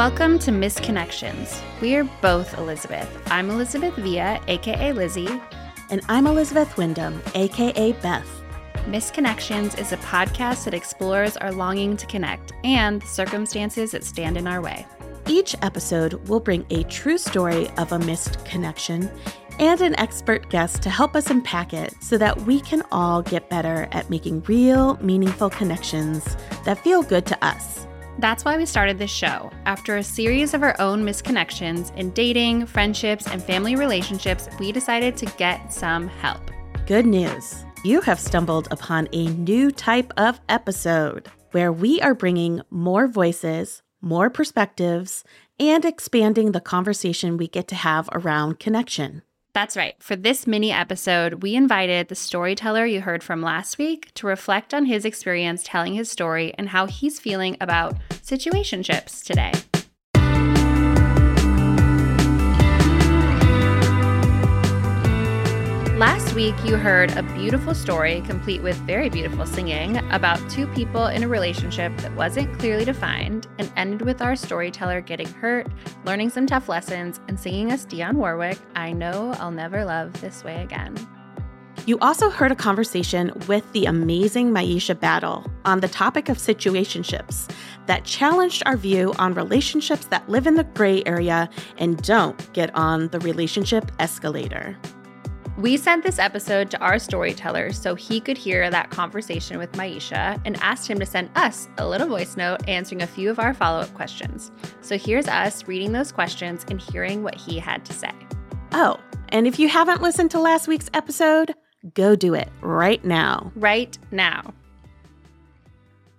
Welcome to Missed Connections. We are both Elizabeth. I'm Elizabeth Villa, aka Lizzie. And I'm Elizabeth Wyndham, aka Beth. Missed Connections is a podcast that explores our longing to connect and the circumstances that stand in our way. Each episode will bring a true story of a missed connection and an expert guest to help us unpack it so that we can all get better at making real, meaningful connections that feel good to us. That's why we started this show. After a series of our own misconnections in dating, friendships, and family relationships, we decided to get some help. Good news you have stumbled upon a new type of episode where we are bringing more voices, more perspectives, and expanding the conversation we get to have around connection. That's right. For this mini episode, we invited the storyteller you heard from last week to reflect on his experience telling his story and how he's feeling about situationships today. Last week, you heard a beautiful story, complete with very beautiful singing, about two people in a relationship that wasn't clearly defined and ended with our storyteller getting hurt, learning some tough lessons, and singing us Dionne Warwick, I Know I'll Never Love This Way Again. You also heard a conversation with the amazing Myisha Battle on the topic of situationships that challenged our view on relationships that live in the gray area and don't get on the relationship escalator. We sent this episode to our storyteller so he could hear that conversation with Myisha and asked him to send us a little voice note answering a few of our follow up questions. So here's us reading those questions and hearing what he had to say. Oh, and if you haven't listened to last week's episode, go do it right now. Right now.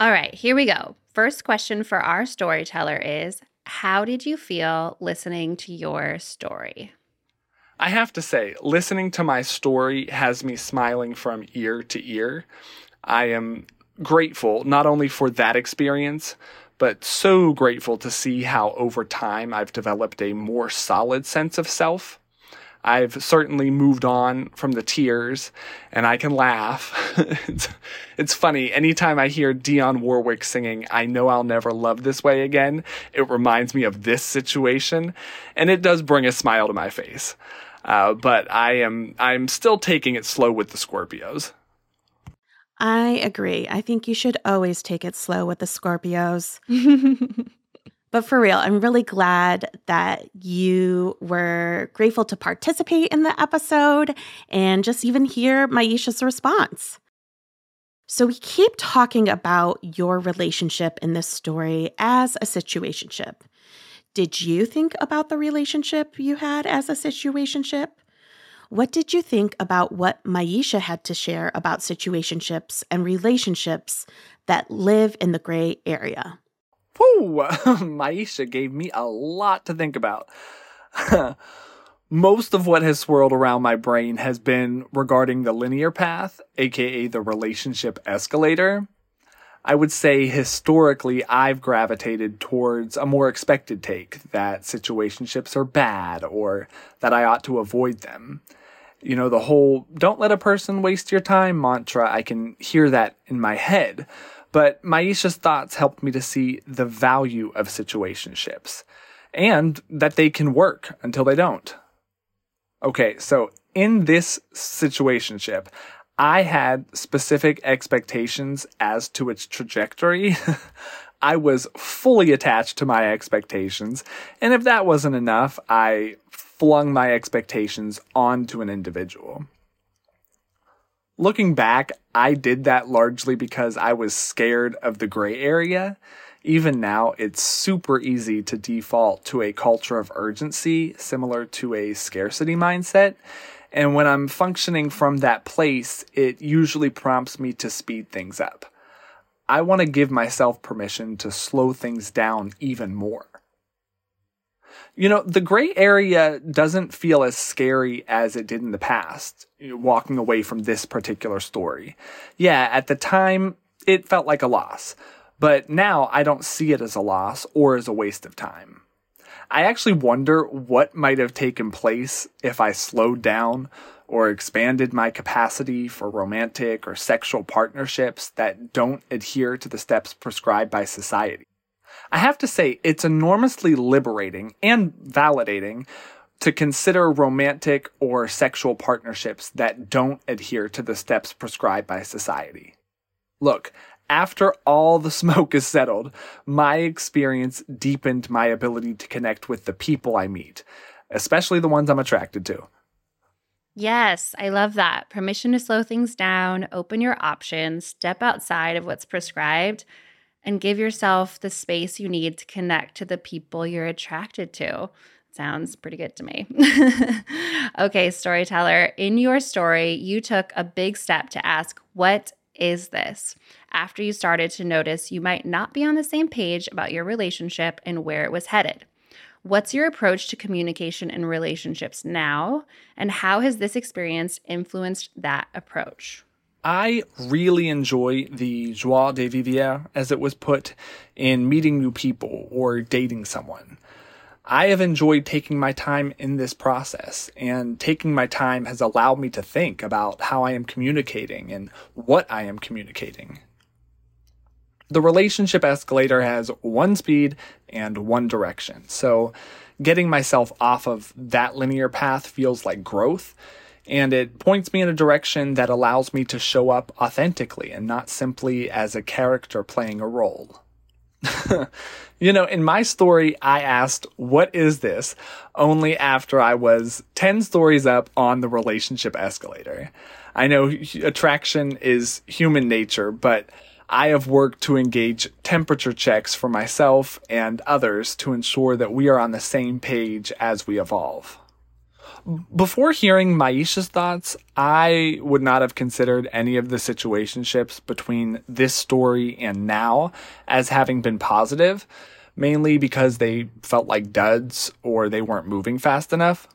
All right, here we go. First question for our storyteller is How did you feel listening to your story? I have to say, listening to my story has me smiling from ear to ear. I am grateful not only for that experience, but so grateful to see how over time I've developed a more solid sense of self. I've certainly moved on from the tears and I can laugh. it's, it's funny. Anytime I hear Dionne Warwick singing, I know I'll never love this way again, it reminds me of this situation and it does bring a smile to my face. Uh, but I am I'm still taking it slow with the Scorpios. I agree. I think you should always take it slow with the Scorpios. but for real, I'm really glad that you were grateful to participate in the episode and just even hear Myisha's response. So, we keep talking about your relationship in this story as a situationship. Did you think about the relationship you had as a situationship? What did you think about what Myisha had to share about situationships and relationships that live in the gray area? Whew, Myisha gave me a lot to think about. Most of what has swirled around my brain has been regarding the linear path, aka the relationship escalator. I would say historically I've gravitated towards a more expected take that situationships are bad or that I ought to avoid them. You know, the whole don't let a person waste your time mantra, I can hear that in my head. But Myisha's thoughts helped me to see the value of situationships and that they can work until they don't. Okay, so in this situationship, I had specific expectations as to its trajectory. I was fully attached to my expectations, and if that wasn't enough, I flung my expectations onto an individual. Looking back, I did that largely because I was scared of the gray area. Even now, it's super easy to default to a culture of urgency similar to a scarcity mindset. And when I'm functioning from that place, it usually prompts me to speed things up. I want to give myself permission to slow things down even more. You know, the gray area doesn't feel as scary as it did in the past, walking away from this particular story. Yeah, at the time, it felt like a loss, but now I don't see it as a loss or as a waste of time. I actually wonder what might have taken place if I slowed down or expanded my capacity for romantic or sexual partnerships that don't adhere to the steps prescribed by society. I have to say, it's enormously liberating and validating to consider romantic or sexual partnerships that don't adhere to the steps prescribed by society. Look, after all the smoke is settled, my experience deepened my ability to connect with the people I meet, especially the ones I'm attracted to. Yes, I love that. Permission to slow things down, open your options, step outside of what's prescribed, and give yourself the space you need to connect to the people you're attracted to. Sounds pretty good to me. okay, storyteller, in your story, you took a big step to ask, What is this? After you started to notice you might not be on the same page about your relationship and where it was headed. What's your approach to communication and relationships now? And how has this experience influenced that approach? I really enjoy the joie de vivre, as it was put, in meeting new people or dating someone. I have enjoyed taking my time in this process, and taking my time has allowed me to think about how I am communicating and what I am communicating. The relationship escalator has one speed and one direction, so getting myself off of that linear path feels like growth and it points me in a direction that allows me to show up authentically and not simply as a character playing a role. you know, in my story, I asked, What is this? only after I was 10 stories up on the relationship escalator. I know attraction is human nature, but I have worked to engage temperature checks for myself and others to ensure that we are on the same page as we evolve. Before hearing Myisha's thoughts, I would not have considered any of the situationships between this story and now as having been positive, mainly because they felt like duds or they weren't moving fast enough.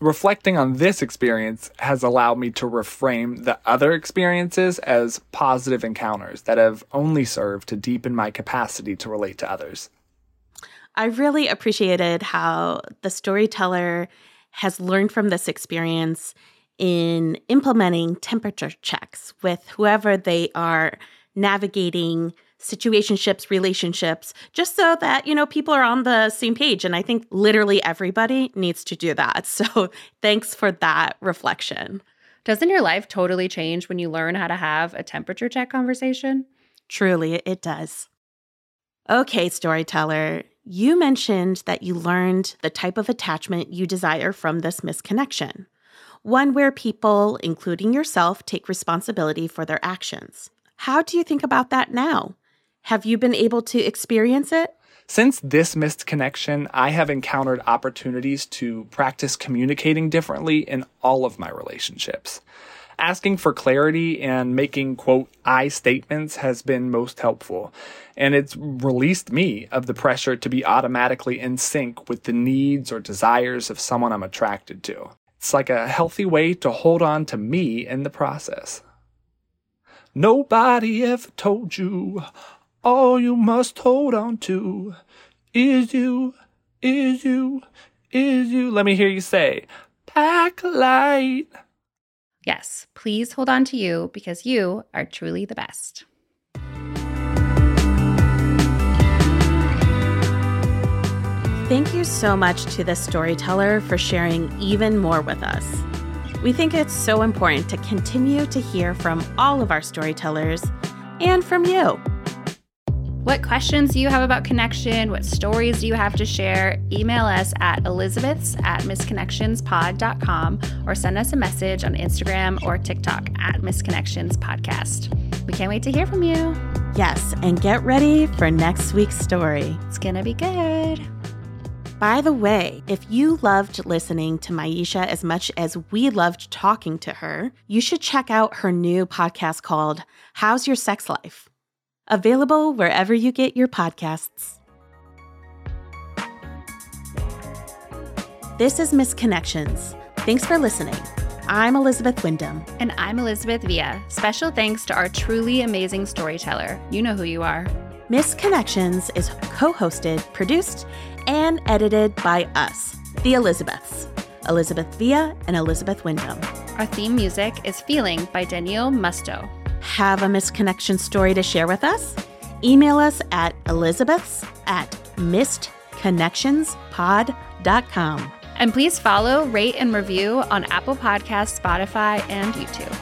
Reflecting on this experience has allowed me to reframe the other experiences as positive encounters that have only served to deepen my capacity to relate to others. I really appreciated how the storyteller has learned from this experience in implementing temperature checks with whoever they are navigating situationships, relationships, just so that, you know, people are on the same page. And I think literally everybody needs to do that. So thanks for that reflection. Doesn't your life totally change when you learn how to have a temperature check conversation? Truly, it does. Okay, storyteller, you mentioned that you learned the type of attachment you desire from this misconnection, one where people, including yourself, take responsibility for their actions. How do you think about that now? Have you been able to experience it? Since this missed connection, I have encountered opportunities to practice communicating differently in all of my relationships asking for clarity and making quote I statements has been most helpful. And it's released me of the pressure to be automatically in sync with the needs or desires of someone I'm attracted to. It's like a healthy way to hold on to me in the process. Nobody ever told you all you must hold on to is you, is you, is you. Let me hear you say, pack light. Yes, please hold on to you because you are truly the best. Thank you so much to the storyteller for sharing even more with us. We think it's so important to continue to hear from all of our storytellers and from you. What questions do you have about connection? What stories do you have to share? Email us at elizabeths at missedconnectionspod.com or send us a message on Instagram or TikTok at missedconnectionspodcast. We can't wait to hear from you. Yes, and get ready for next week's story. It's going to be good. By the way, if you loved listening to Myisha as much as we loved talking to her, you should check out her new podcast called How's Your Sex Life? Available wherever you get your podcasts. This is Missed Connections. Thanks for listening. I'm Elizabeth Wyndham. And I'm Elizabeth Villa. Special thanks to our truly amazing storyteller. You know who you are. Missed Connections is co hosted, produced, and edited by us, the Elizabeths, Elizabeth Villa and Elizabeth Wyndham. Our theme music is Feeling by Danielle Musto have a misconnection story to share with us? Email us at elizabeths at missedconnectionspod.com. And please follow, rate, and review on Apple Podcasts, Spotify, and YouTube.